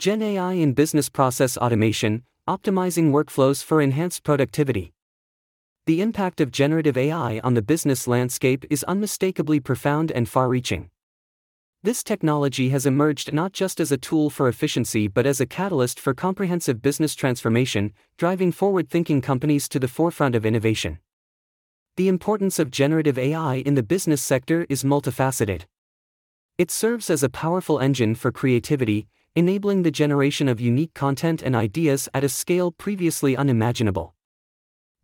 Gen AI in business process automation, optimizing workflows for enhanced productivity. The impact of generative AI on the business landscape is unmistakably profound and far reaching. This technology has emerged not just as a tool for efficiency but as a catalyst for comprehensive business transformation, driving forward thinking companies to the forefront of innovation. The importance of generative AI in the business sector is multifaceted. It serves as a powerful engine for creativity, enabling the generation of unique content and ideas at a scale previously unimaginable.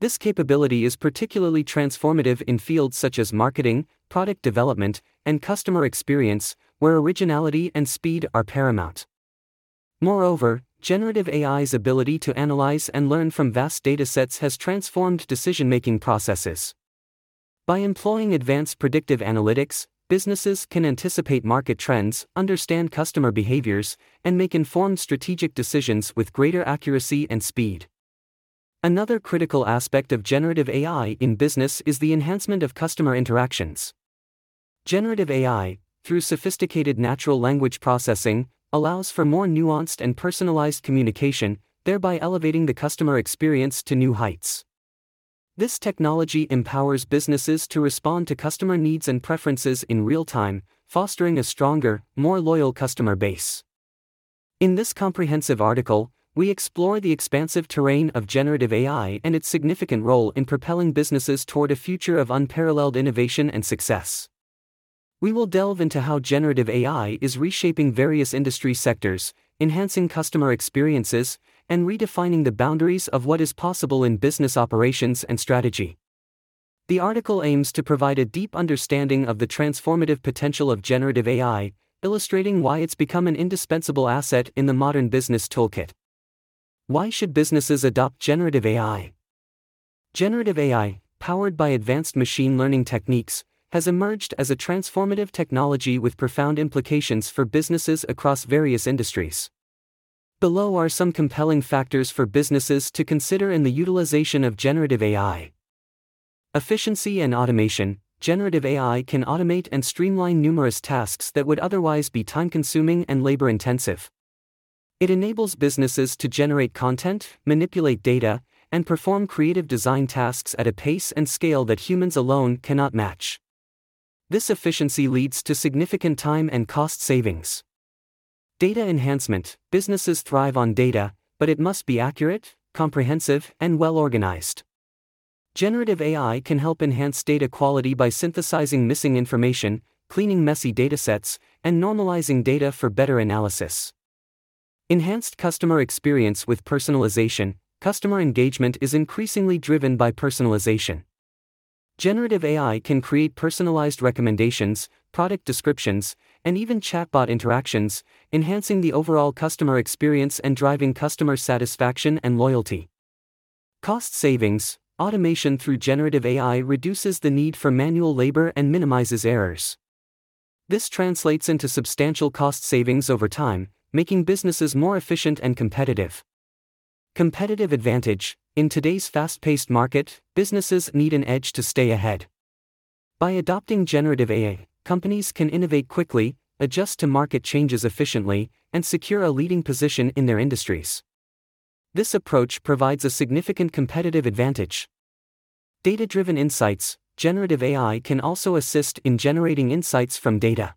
This capability is particularly transformative in fields such as marketing, product development, and customer experience, where originality and speed are paramount. Moreover, generative AI's ability to analyze and learn from vast datasets has transformed decision making processes. By employing advanced predictive analytics, businesses can anticipate market trends, understand customer behaviors, and make informed strategic decisions with greater accuracy and speed. Another critical aspect of generative AI in business is the enhancement of customer interactions. Generative AI, through sophisticated natural language processing, allows for more nuanced and personalized communication, thereby elevating the customer experience to new heights. This technology empowers businesses to respond to customer needs and preferences in real time, fostering a stronger, more loyal customer base. In this comprehensive article, we explore the expansive terrain of generative AI and its significant role in propelling businesses toward a future of unparalleled innovation and success. We will delve into how generative AI is reshaping various industry sectors, enhancing customer experiences, and redefining the boundaries of what is possible in business operations and strategy. The article aims to provide a deep understanding of the transformative potential of generative AI, illustrating why it's become an indispensable asset in the modern business toolkit. Why should businesses adopt generative AI? Generative AI, powered by advanced machine learning techniques, has emerged as a transformative technology with profound implications for businesses across various industries. Below are some compelling factors for businesses to consider in the utilization of generative AI. Efficiency and automation Generative AI can automate and streamline numerous tasks that would otherwise be time consuming and labor intensive. It enables businesses to generate content, manipulate data, and perform creative design tasks at a pace and scale that humans alone cannot match. This efficiency leads to significant time and cost savings. Data enhancement businesses thrive on data, but it must be accurate, comprehensive, and well organized. Generative AI can help enhance data quality by synthesizing missing information, cleaning messy datasets, and normalizing data for better analysis. Enhanced customer experience with personalization customer engagement is increasingly driven by personalization. Generative AI can create personalized recommendations, product descriptions, and even chatbot interactions, enhancing the overall customer experience and driving customer satisfaction and loyalty. Cost savings Automation through generative AI reduces the need for manual labor and minimizes errors. This translates into substantial cost savings over time, making businesses more efficient and competitive. Competitive advantage In today's fast paced market, businesses need an edge to stay ahead. By adopting generative AI, companies can innovate quickly, adjust to market changes efficiently, and secure a leading position in their industries. This approach provides a significant competitive advantage. Data driven insights Generative AI can also assist in generating insights from data.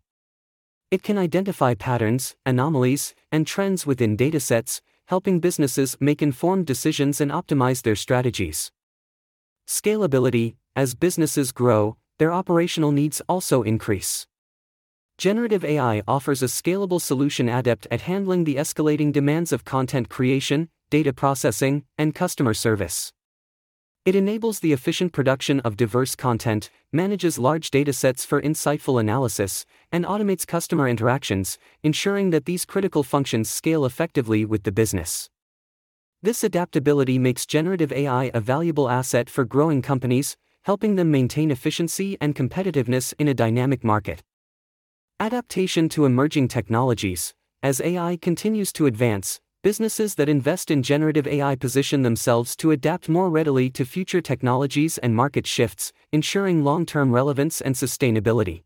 It can identify patterns, anomalies, and trends within datasets, helping businesses make informed decisions and optimize their strategies. Scalability As businesses grow, their operational needs also increase. Generative AI offers a scalable solution adept at handling the escalating demands of content creation, data processing, and customer service. It enables the efficient production of diverse content, manages large datasets for insightful analysis, and automates customer interactions, ensuring that these critical functions scale effectively with the business. This adaptability makes generative AI a valuable asset for growing companies, helping them maintain efficiency and competitiveness in a dynamic market. Adaptation to emerging technologies As AI continues to advance, businesses that invest in generative AI position themselves to adapt more readily to future technologies and market shifts, ensuring long term relevance and sustainability.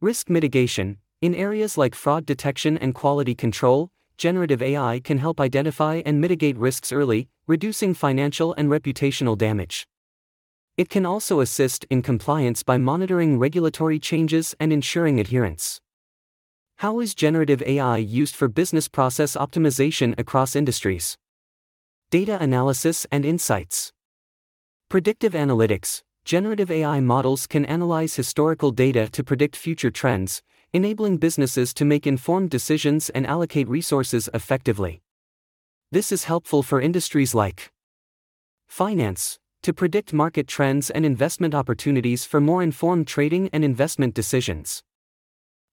Risk mitigation In areas like fraud detection and quality control, generative AI can help identify and mitigate risks early, reducing financial and reputational damage. It can also assist in compliance by monitoring regulatory changes and ensuring adherence. How is generative AI used for business process optimization across industries? Data analysis and insights. Predictive analytics. Generative AI models can analyze historical data to predict future trends, enabling businesses to make informed decisions and allocate resources effectively. This is helpful for industries like finance, to predict market trends and investment opportunities for more informed trading and investment decisions.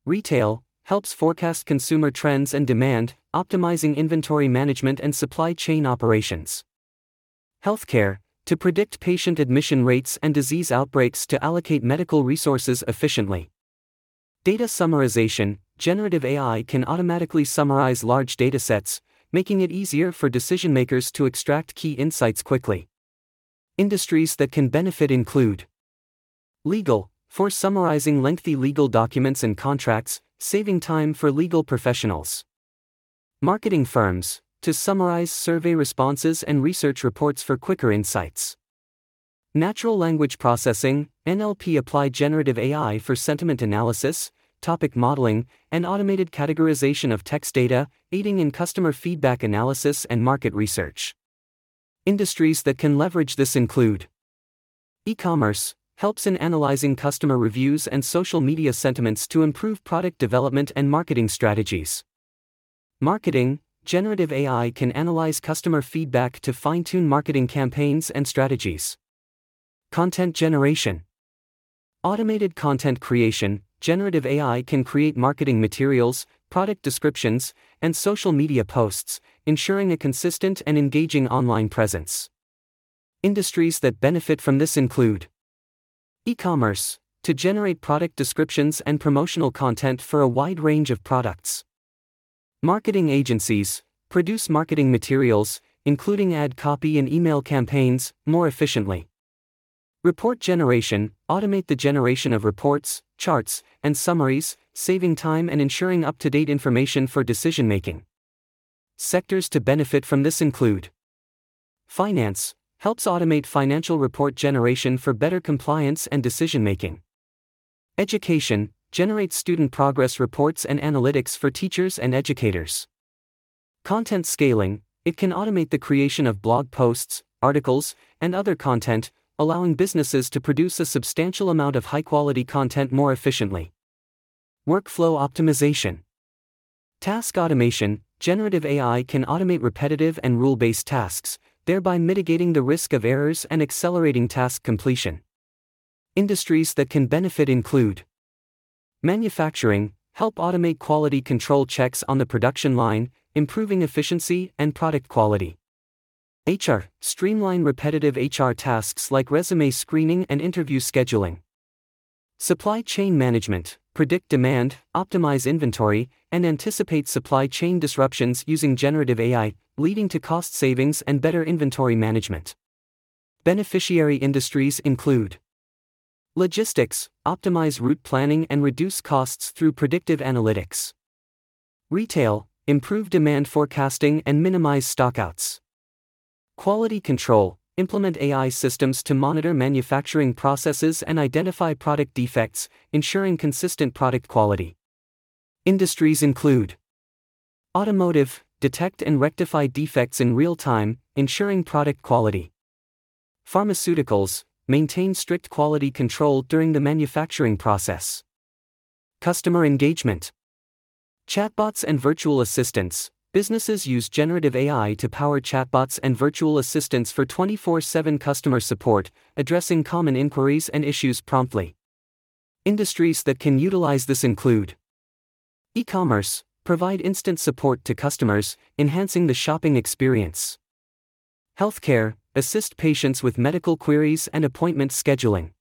Retail helps forecast consumer trends and demand, optimizing inventory management and supply chain operations. Healthcare to predict patient admission rates and disease outbreaks to allocate medical resources efficiently. Data summarization Generative AI can automatically summarize large datasets, making it easier for decision makers to extract key insights quickly. Industries that can benefit include legal, for summarizing lengthy legal documents and contracts, saving time for legal professionals. Marketing firms, to summarize survey responses and research reports for quicker insights. Natural language processing, NLP apply generative AI for sentiment analysis, topic modeling, and automated categorization of text data, aiding in customer feedback analysis and market research. Industries that can leverage this include e commerce, helps in analyzing customer reviews and social media sentiments to improve product development and marketing strategies. Marketing, generative AI can analyze customer feedback to fine tune marketing campaigns and strategies. Content generation. Automated content creation, generative AI can create marketing materials, product descriptions, and social media posts, ensuring a consistent and engaging online presence. Industries that benefit from this include e commerce, to generate product descriptions and promotional content for a wide range of products. Marketing agencies, produce marketing materials, including ad copy and email campaigns, more efficiently. Report generation automate the generation of reports, charts, and summaries, saving time and ensuring up to date information for decision making. Sectors to benefit from this include Finance helps automate financial report generation for better compliance and decision making. Education generates student progress reports and analytics for teachers and educators. Content scaling it can automate the creation of blog posts, articles, and other content, allowing businesses to produce a substantial amount of high quality content more efficiently. Workflow optimization. Task automation Generative AI can automate repetitive and rule based tasks, thereby mitigating the risk of errors and accelerating task completion. Industries that can benefit include manufacturing, help automate quality control checks on the production line, improving efficiency and product quality. HR, streamline repetitive HR tasks like resume screening and interview scheduling. Supply chain management, predict demand, optimize inventory, and anticipate supply chain disruptions using generative AI, leading to cost savings and better inventory management. Beneficiary industries include logistics, optimize route planning and reduce costs through predictive analytics. Retail, improve demand forecasting and minimize stockouts. Quality control implement AI systems to monitor manufacturing processes and identify product defects, ensuring consistent product quality. Industries include automotive, detect and rectify defects in real time, ensuring product quality. Pharmaceuticals, maintain strict quality control during the manufacturing process. Customer engagement. Chatbots and virtual assistants, Businesses use generative AI to power chatbots and virtual assistants for 24 7 customer support, addressing common inquiries and issues promptly. Industries that can utilize this include e commerce, provide instant support to customers, enhancing the shopping experience. Healthcare, assist patients with medical queries and appointment scheduling.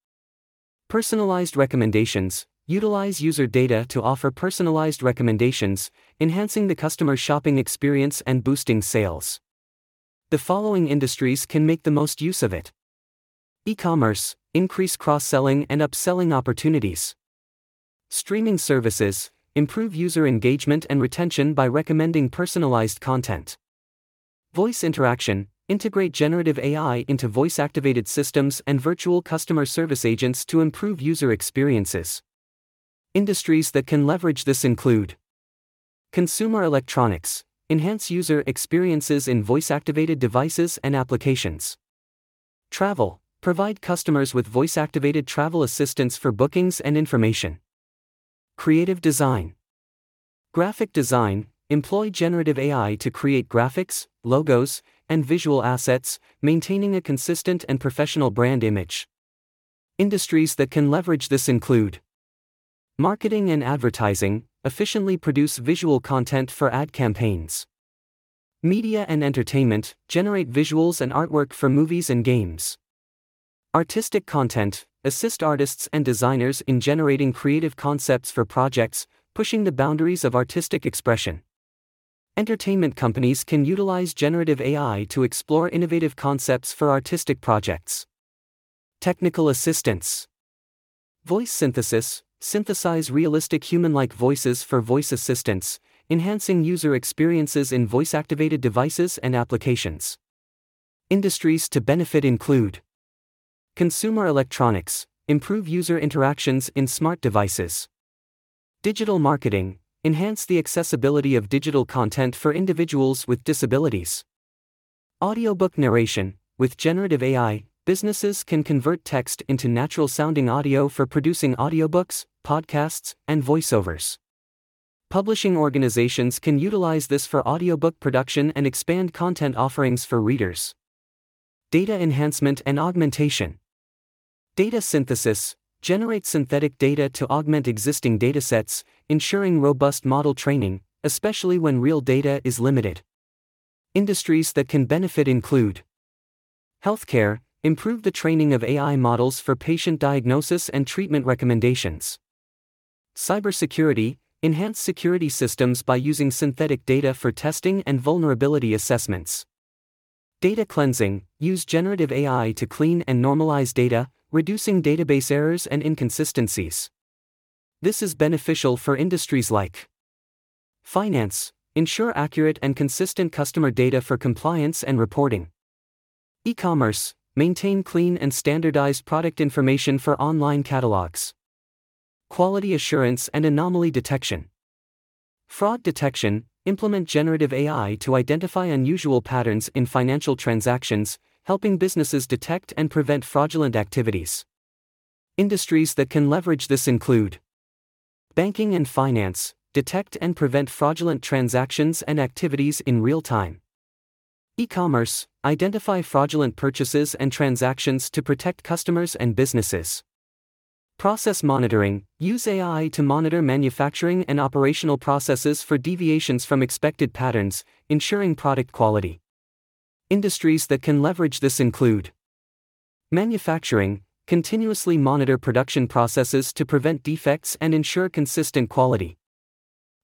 Personalized recommendations, Utilize user data to offer personalized recommendations, enhancing the customer shopping experience and boosting sales. The following industries can make the most use of it e commerce, increase cross selling and upselling opportunities. Streaming services, improve user engagement and retention by recommending personalized content. Voice interaction, integrate generative AI into voice activated systems and virtual customer service agents to improve user experiences. Industries that can leverage this include consumer electronics, enhance user experiences in voice activated devices and applications. Travel, provide customers with voice activated travel assistance for bookings and information. Creative design. Graphic design, employ generative AI to create graphics, logos, and visual assets, maintaining a consistent and professional brand image. Industries that can leverage this include marketing and advertising, efficiently produce visual content for ad campaigns. Media and entertainment, generate visuals and artwork for movies and games. Artistic content, assist artists and designers in generating creative concepts for projects, pushing the boundaries of artistic expression. Entertainment companies can utilize generative AI to explore innovative concepts for artistic projects. Technical assistance. Voice synthesis, synthesize realistic human like voices for voice assistants, enhancing user experiences in voice activated devices and applications. Industries to benefit include Consumer electronics, improve user interactions in smart devices. Digital marketing, enhance the accessibility of digital content for individuals with disabilities. Audiobook narration, with generative AI, businesses can convert text into natural sounding audio for producing audiobooks, podcasts, and voiceovers. Publishing organizations can utilize this for audiobook production and expand content offerings for readers. Data enhancement and augmentation. Data synthesis generates synthetic data to augment existing datasets, ensuring robust model training, especially when real data is limited. Industries that can benefit include healthcare, improve the training of AI models for patient diagnosis and treatment recommendations. Cybersecurity, enhance security systems by using synthetic data for testing and vulnerability assessments. Data cleansing, use generative AI to clean and normalize data, reducing database errors and inconsistencies. This is beneficial for industries like finance, ensure accurate and consistent customer data for compliance and reporting. E commerce, maintain clean and standardized product information for online catalogs. Quality assurance and anomaly detection. Fraud detection, implement generative AI to identify unusual patterns in financial transactions, helping businesses detect and prevent fraudulent activities. Industries that can leverage this include banking and finance, detect and prevent fraudulent transactions and activities in real time. E commerce, identify fraudulent purchases and transactions to protect customers and businesses. Process monitoring, use AI to monitor manufacturing and operational processes for deviations from expected patterns, ensuring product quality. Industries that can leverage this include manufacturing, continuously monitor production processes to prevent defects and ensure consistent quality.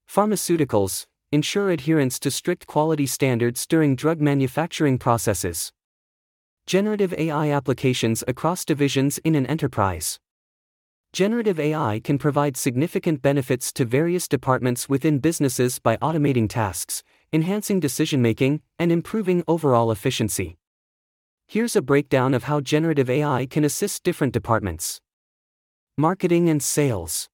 Pharmaceuticals, ensure adherence to strict quality standards during drug manufacturing processes. Generative AI applications across divisions in an enterprise. Generative AI can provide significant benefits to various departments within businesses by automating tasks, enhancing decision making, and improving overall efficiency. Here's a breakdown of how generative AI can assist different departments Marketing and Sales.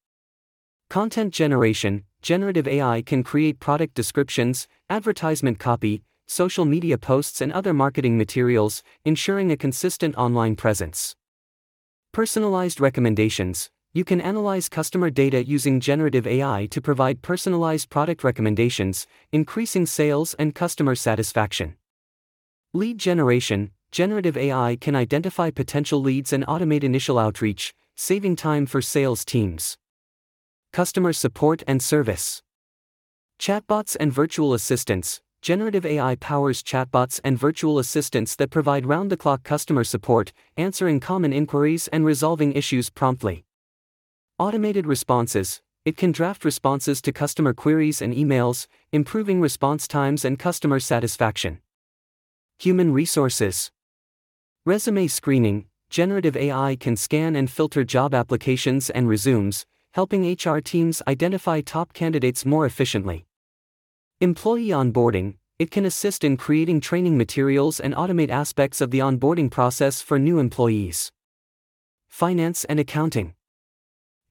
Content generation Generative AI can create product descriptions, advertisement copy, social media posts, and other marketing materials, ensuring a consistent online presence. Personalized recommendations you can analyze customer data using generative AI to provide personalized product recommendations, increasing sales and customer satisfaction. Lead generation Generative AI can identify potential leads and automate initial outreach, saving time for sales teams. Customer support and service. Chatbots and virtual assistants Generative AI powers chatbots and virtual assistants that provide round the clock customer support, answering common inquiries and resolving issues promptly. Automated responses it can draft responses to customer queries and emails, improving response times and customer satisfaction. Human resources. Resume screening Generative AI can scan and filter job applications and resumes, helping HR teams identify top candidates more efficiently. Employee onboarding, it can assist in creating training materials and automate aspects of the onboarding process for new employees. Finance and accounting.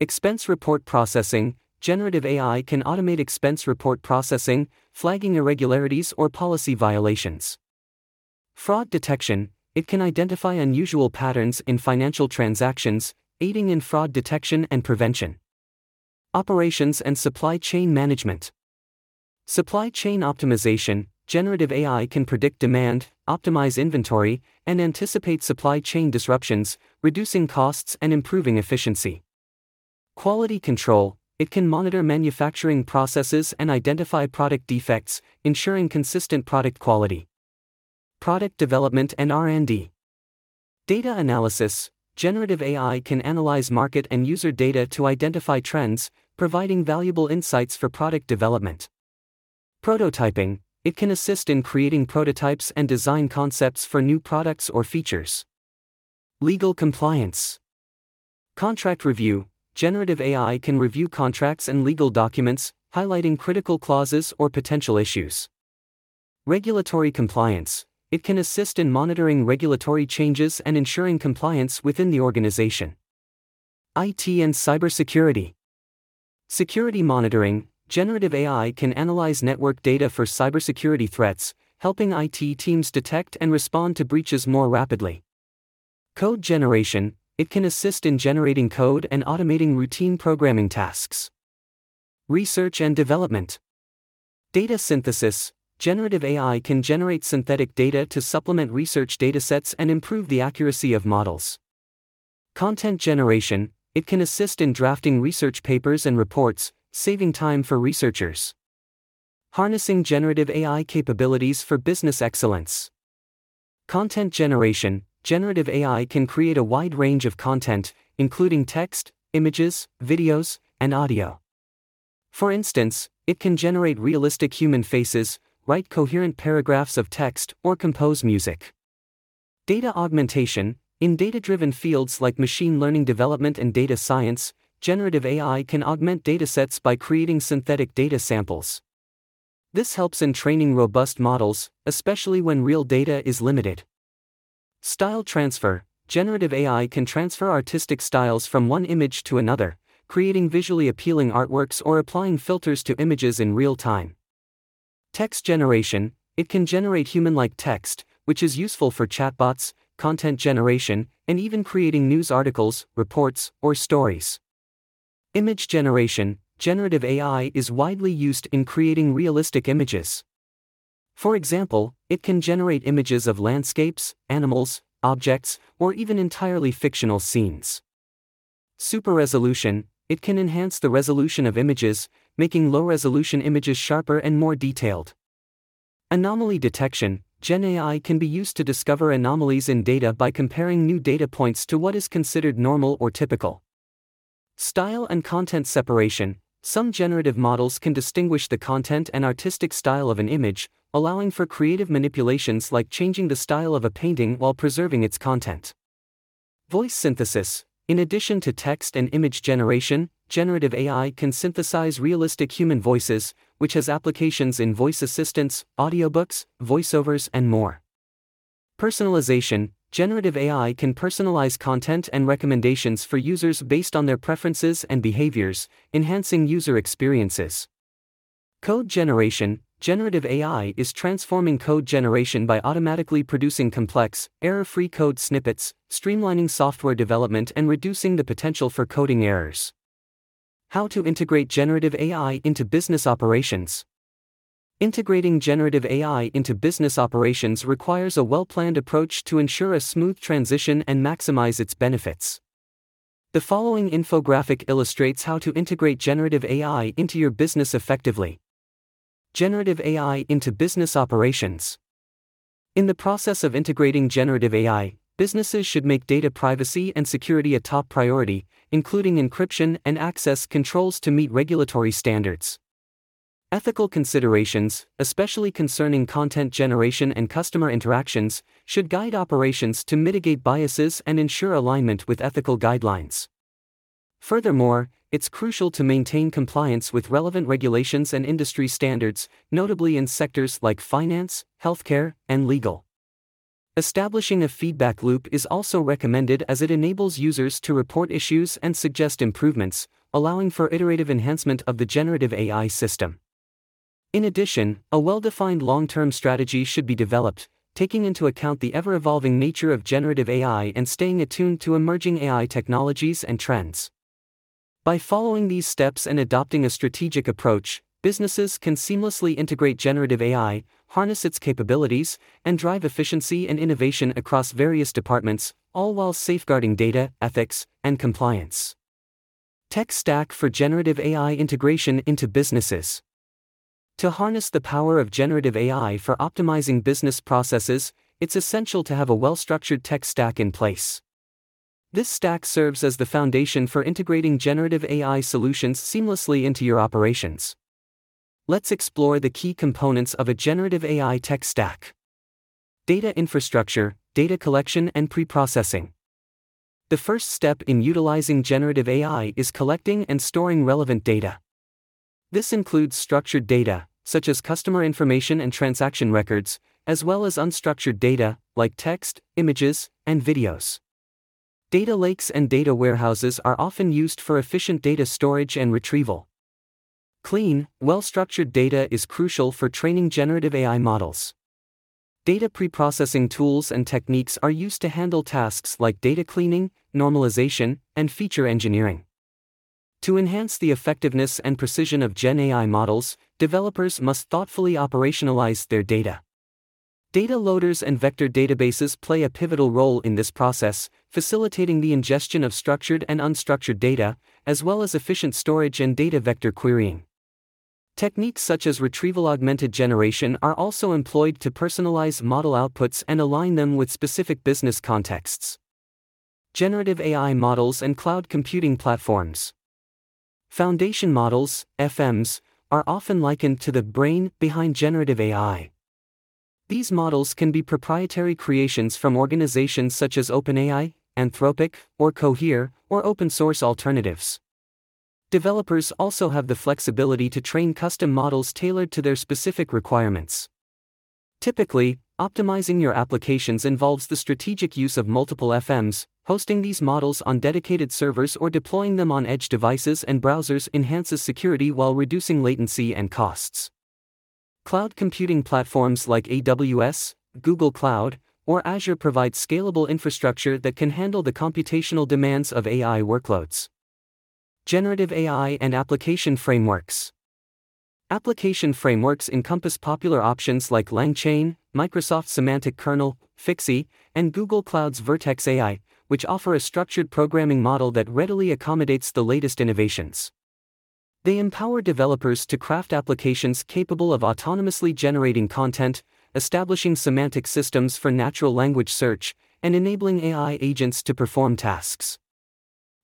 Expense report processing, generative AI can automate expense report processing, flagging irregularities or policy violations. Fraud detection, it can identify unusual patterns in financial transactions, aiding in fraud detection and prevention. Operations and supply chain management. Supply chain optimization, generative AI can predict demand, optimize inventory, and anticipate supply chain disruptions, reducing costs and improving efficiency. Quality control, it can monitor manufacturing processes and identify product defects, ensuring consistent product quality. Product development and R&D. Data analysis, generative AI can analyze market and user data to identify trends, providing valuable insights for product development. Prototyping, it can assist in creating prototypes and design concepts for new products or features. Legal compliance. Contract review, generative AI can review contracts and legal documents, highlighting critical clauses or potential issues. Regulatory compliance it can assist in monitoring regulatory changes and ensuring compliance within the organization. IT and cybersecurity. Security monitoring generative AI can analyze network data for cybersecurity threats, helping IT teams detect and respond to breaches more rapidly. Code generation it can assist in generating code and automating routine programming tasks. Research and development. Data synthesis Generative AI can generate synthetic data to supplement research datasets and improve the accuracy of models. Content generation it can assist in drafting research papers and reports, saving time for researchers. Harnessing generative AI capabilities for business excellence. Content generation generative AI can create a wide range of content, including text, images, videos, and audio. For instance, it can generate realistic human faces, write coherent paragraphs of text, or compose music. Data augmentation In data driven fields like machine learning development and data science, generative AI can augment datasets by creating synthetic data samples. This helps in training robust models, especially when real data is limited. Style transfer Generative AI can transfer artistic styles from one image to another, creating visually appealing artworks or applying filters to images in real time. Text generation It can generate human like text, which is useful for chatbots, content generation, and even creating news articles, reports, or stories. Image generation Generative AI is widely used in creating realistic images. For example, it can generate images of landscapes, animals, objects, or even entirely fictional scenes. Super resolution, it can enhance the resolution of images, making low resolution images sharper and more detailed. Anomaly detection Gen AI can be used to discover anomalies in data by comparing new data points to what is considered normal or typical. Style and content separation Some generative models can distinguish the content and artistic style of an image, allowing for creative manipulations like changing the style of a painting while preserving its content. Voice synthesis In addition to text and image generation, generative AI can synthesize realistic human voices, which has applications in voice assistants, audiobooks, voiceovers, and more. Personalization Generative AI can personalize content and recommendations for users based on their preferences and behaviors, enhancing user experiences. Code generation Generative AI is transforming code generation by automatically producing complex, error free code snippets, streamlining software development, and reducing the potential for coding errors. How to integrate generative AI into business operations. Integrating generative AI into business operations requires a well planned approach to ensure a smooth transition and maximize its benefits. The following infographic illustrates how to integrate generative AI into your business effectively. Generative AI into business operations. In the process of integrating generative AI, businesses should make data privacy and security a top priority, including encryption and access controls to meet regulatory standards. Ethical considerations, especially concerning content generation and customer interactions, should guide operations to mitigate biases and ensure alignment with ethical guidelines. Furthermore, it's crucial to maintain compliance with relevant regulations and industry standards, notably in sectors like finance, healthcare, and legal. Establishing a feedback loop is also recommended as it enables users to report issues and suggest improvements, allowing for iterative enhancement of the generative AI system. In addition, a well defined long term strategy should be developed, taking into account the ever evolving nature of generative AI and staying attuned to emerging AI technologies and trends. By following these steps and adopting a strategic approach, businesses can seamlessly integrate generative AI, harness its capabilities, and drive efficiency and innovation across various departments, all while safeguarding data, ethics, and compliance. Tech Stack for Generative AI Integration into Businesses. To harness the power of generative AI for optimizing business processes, it's essential to have a well structured tech stack in place. This stack serves as the foundation for integrating generative AI solutions seamlessly into your operations. Let's explore the key components of a generative AI tech stack. Data infrastructure, data collection and preprocessing. The first step in utilizing generative AI is collecting and storing relevant data. This includes structured data, such as customer information and transaction records, as well as unstructured data, like text, images, and videos. Data lakes and data warehouses are often used for efficient data storage and retrieval. Clean, well structured data is crucial for training generative AI models. Data preprocessing tools and techniques are used to handle tasks like data cleaning, normalization, and feature engineering. To enhance the effectiveness and precision of Gen AI models, developers must thoughtfully operationalize their data. Data loaders and vector databases play a pivotal role in this process, facilitating the ingestion of structured and unstructured data, as well as efficient storage and data vector querying. Techniques such as retrieval augmented generation are also employed to personalize model outputs and align them with specific business contexts. Generative AI models and cloud computing platforms. Foundation models, FMs, are often likened to the brain behind generative AI. These models can be proprietary creations from organizations such as OpenAI, Anthropic, or Cohere, or open source alternatives. Developers also have the flexibility to train custom models tailored to their specific requirements. Typically, optimizing your applications involves the strategic use of multiple FMs, hosting these models on dedicated servers or deploying them on edge devices and browsers enhances security while reducing latency and costs. Cloud computing platforms like AWS, Google Cloud, or Azure provide scalable infrastructure that can handle the computational demands of AI workloads. Generative AI and Application Frameworks Application frameworks encompass popular options like LangChain, Microsoft Semantic Kernel, Fixie, and Google Cloud's Vertex AI, which offer a structured programming model that readily accommodates the latest innovations. They empower developers to craft applications capable of autonomously generating content, establishing semantic systems for natural language search, and enabling AI agents to perform tasks.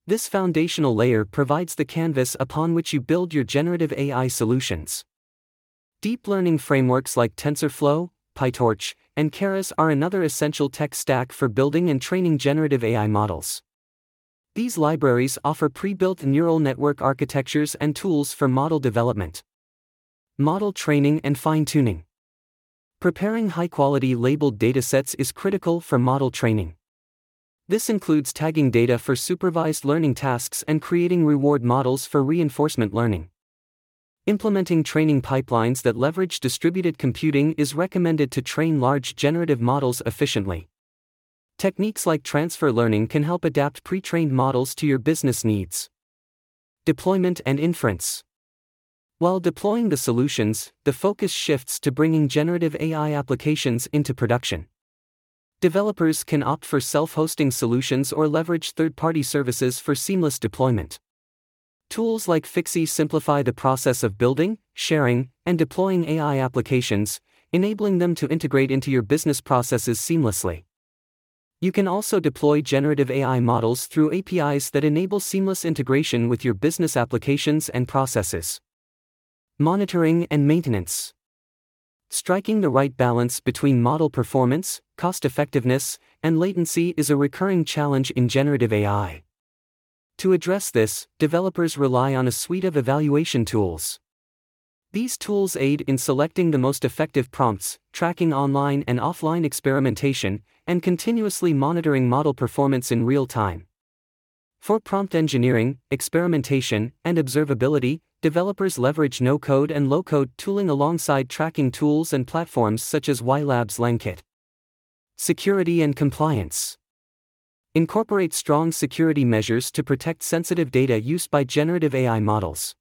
This foundational layer provides the canvas upon which you build your generative AI solutions. Deep learning frameworks like TensorFlow, PyTorch, and Keras are another essential tech stack for building and training generative AI models. These libraries offer pre built neural network architectures and tools for model development, model training, and fine tuning. Preparing high quality labeled datasets is critical for model training. This includes tagging data for supervised learning tasks and creating reward models for reinforcement learning. Implementing training pipelines that leverage distributed computing is recommended to train large generative models efficiently. Techniques like transfer learning can help adapt pre trained models to your business needs. Deployment and inference. While deploying the solutions, the focus shifts to bringing generative AI applications into production. Developers can opt for self hosting solutions or leverage third party services for seamless deployment. Tools like Fixie simplify the process of building, sharing, and deploying AI applications, enabling them to integrate into your business processes seamlessly. You can also deploy generative AI models through APIs that enable seamless integration with your business applications and processes. Monitoring and maintenance. Striking the right balance between model performance, cost effectiveness, and latency is a recurring challenge in generative AI. To address this, developers rely on a suite of evaluation tools. These tools aid in selecting the most effective prompts, tracking online and offline experimentation, and continuously monitoring model performance in real time. For prompt engineering, experimentation, and observability, developers leverage no code and low code tooling alongside tracking tools and platforms such as WhyLabs' Langkit. Security and compliance. Incorporate strong security measures to protect sensitive data used by generative AI models.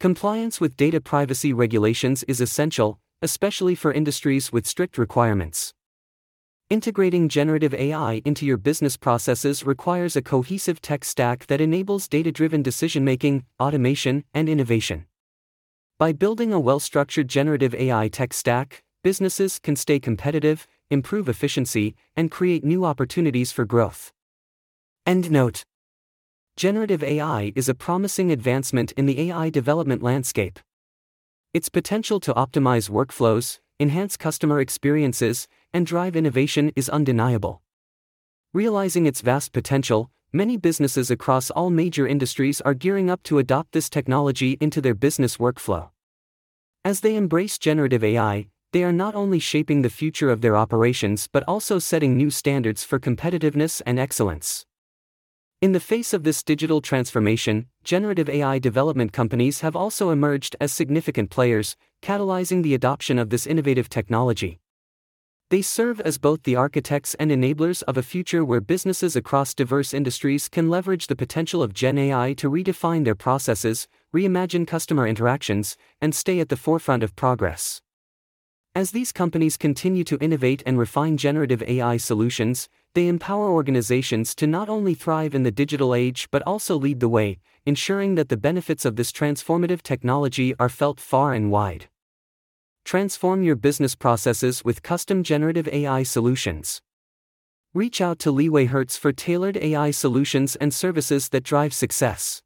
Compliance with data privacy regulations is essential, especially for industries with strict requirements. Integrating generative AI into your business processes requires a cohesive tech stack that enables data driven decision making, automation, and innovation. By building a well structured generative AI tech stack, businesses can stay competitive, improve efficiency, and create new opportunities for growth. End note Generative AI is a promising advancement in the AI development landscape. Its potential to optimize workflows, enhance customer experiences, and drive innovation is undeniable. Realizing its vast potential, many businesses across all major industries are gearing up to adopt this technology into their business workflow. As they embrace generative AI, they are not only shaping the future of their operations but also setting new standards for competitiveness and excellence. In the face of this digital transformation, generative AI development companies have also emerged as significant players, catalyzing the adoption of this innovative technology. They serve as both the architects and enablers of a future where businesses across diverse industries can leverage the potential of Gen AI to redefine their processes, reimagine customer interactions, and stay at the forefront of progress. As these companies continue to innovate and refine generative AI solutions, they empower organizations to not only thrive in the digital age but also lead the way, ensuring that the benefits of this transformative technology are felt far and wide. Transform your business processes with custom generative AI solutions. Reach out to LeewayHertz for tailored AI solutions and services that drive success.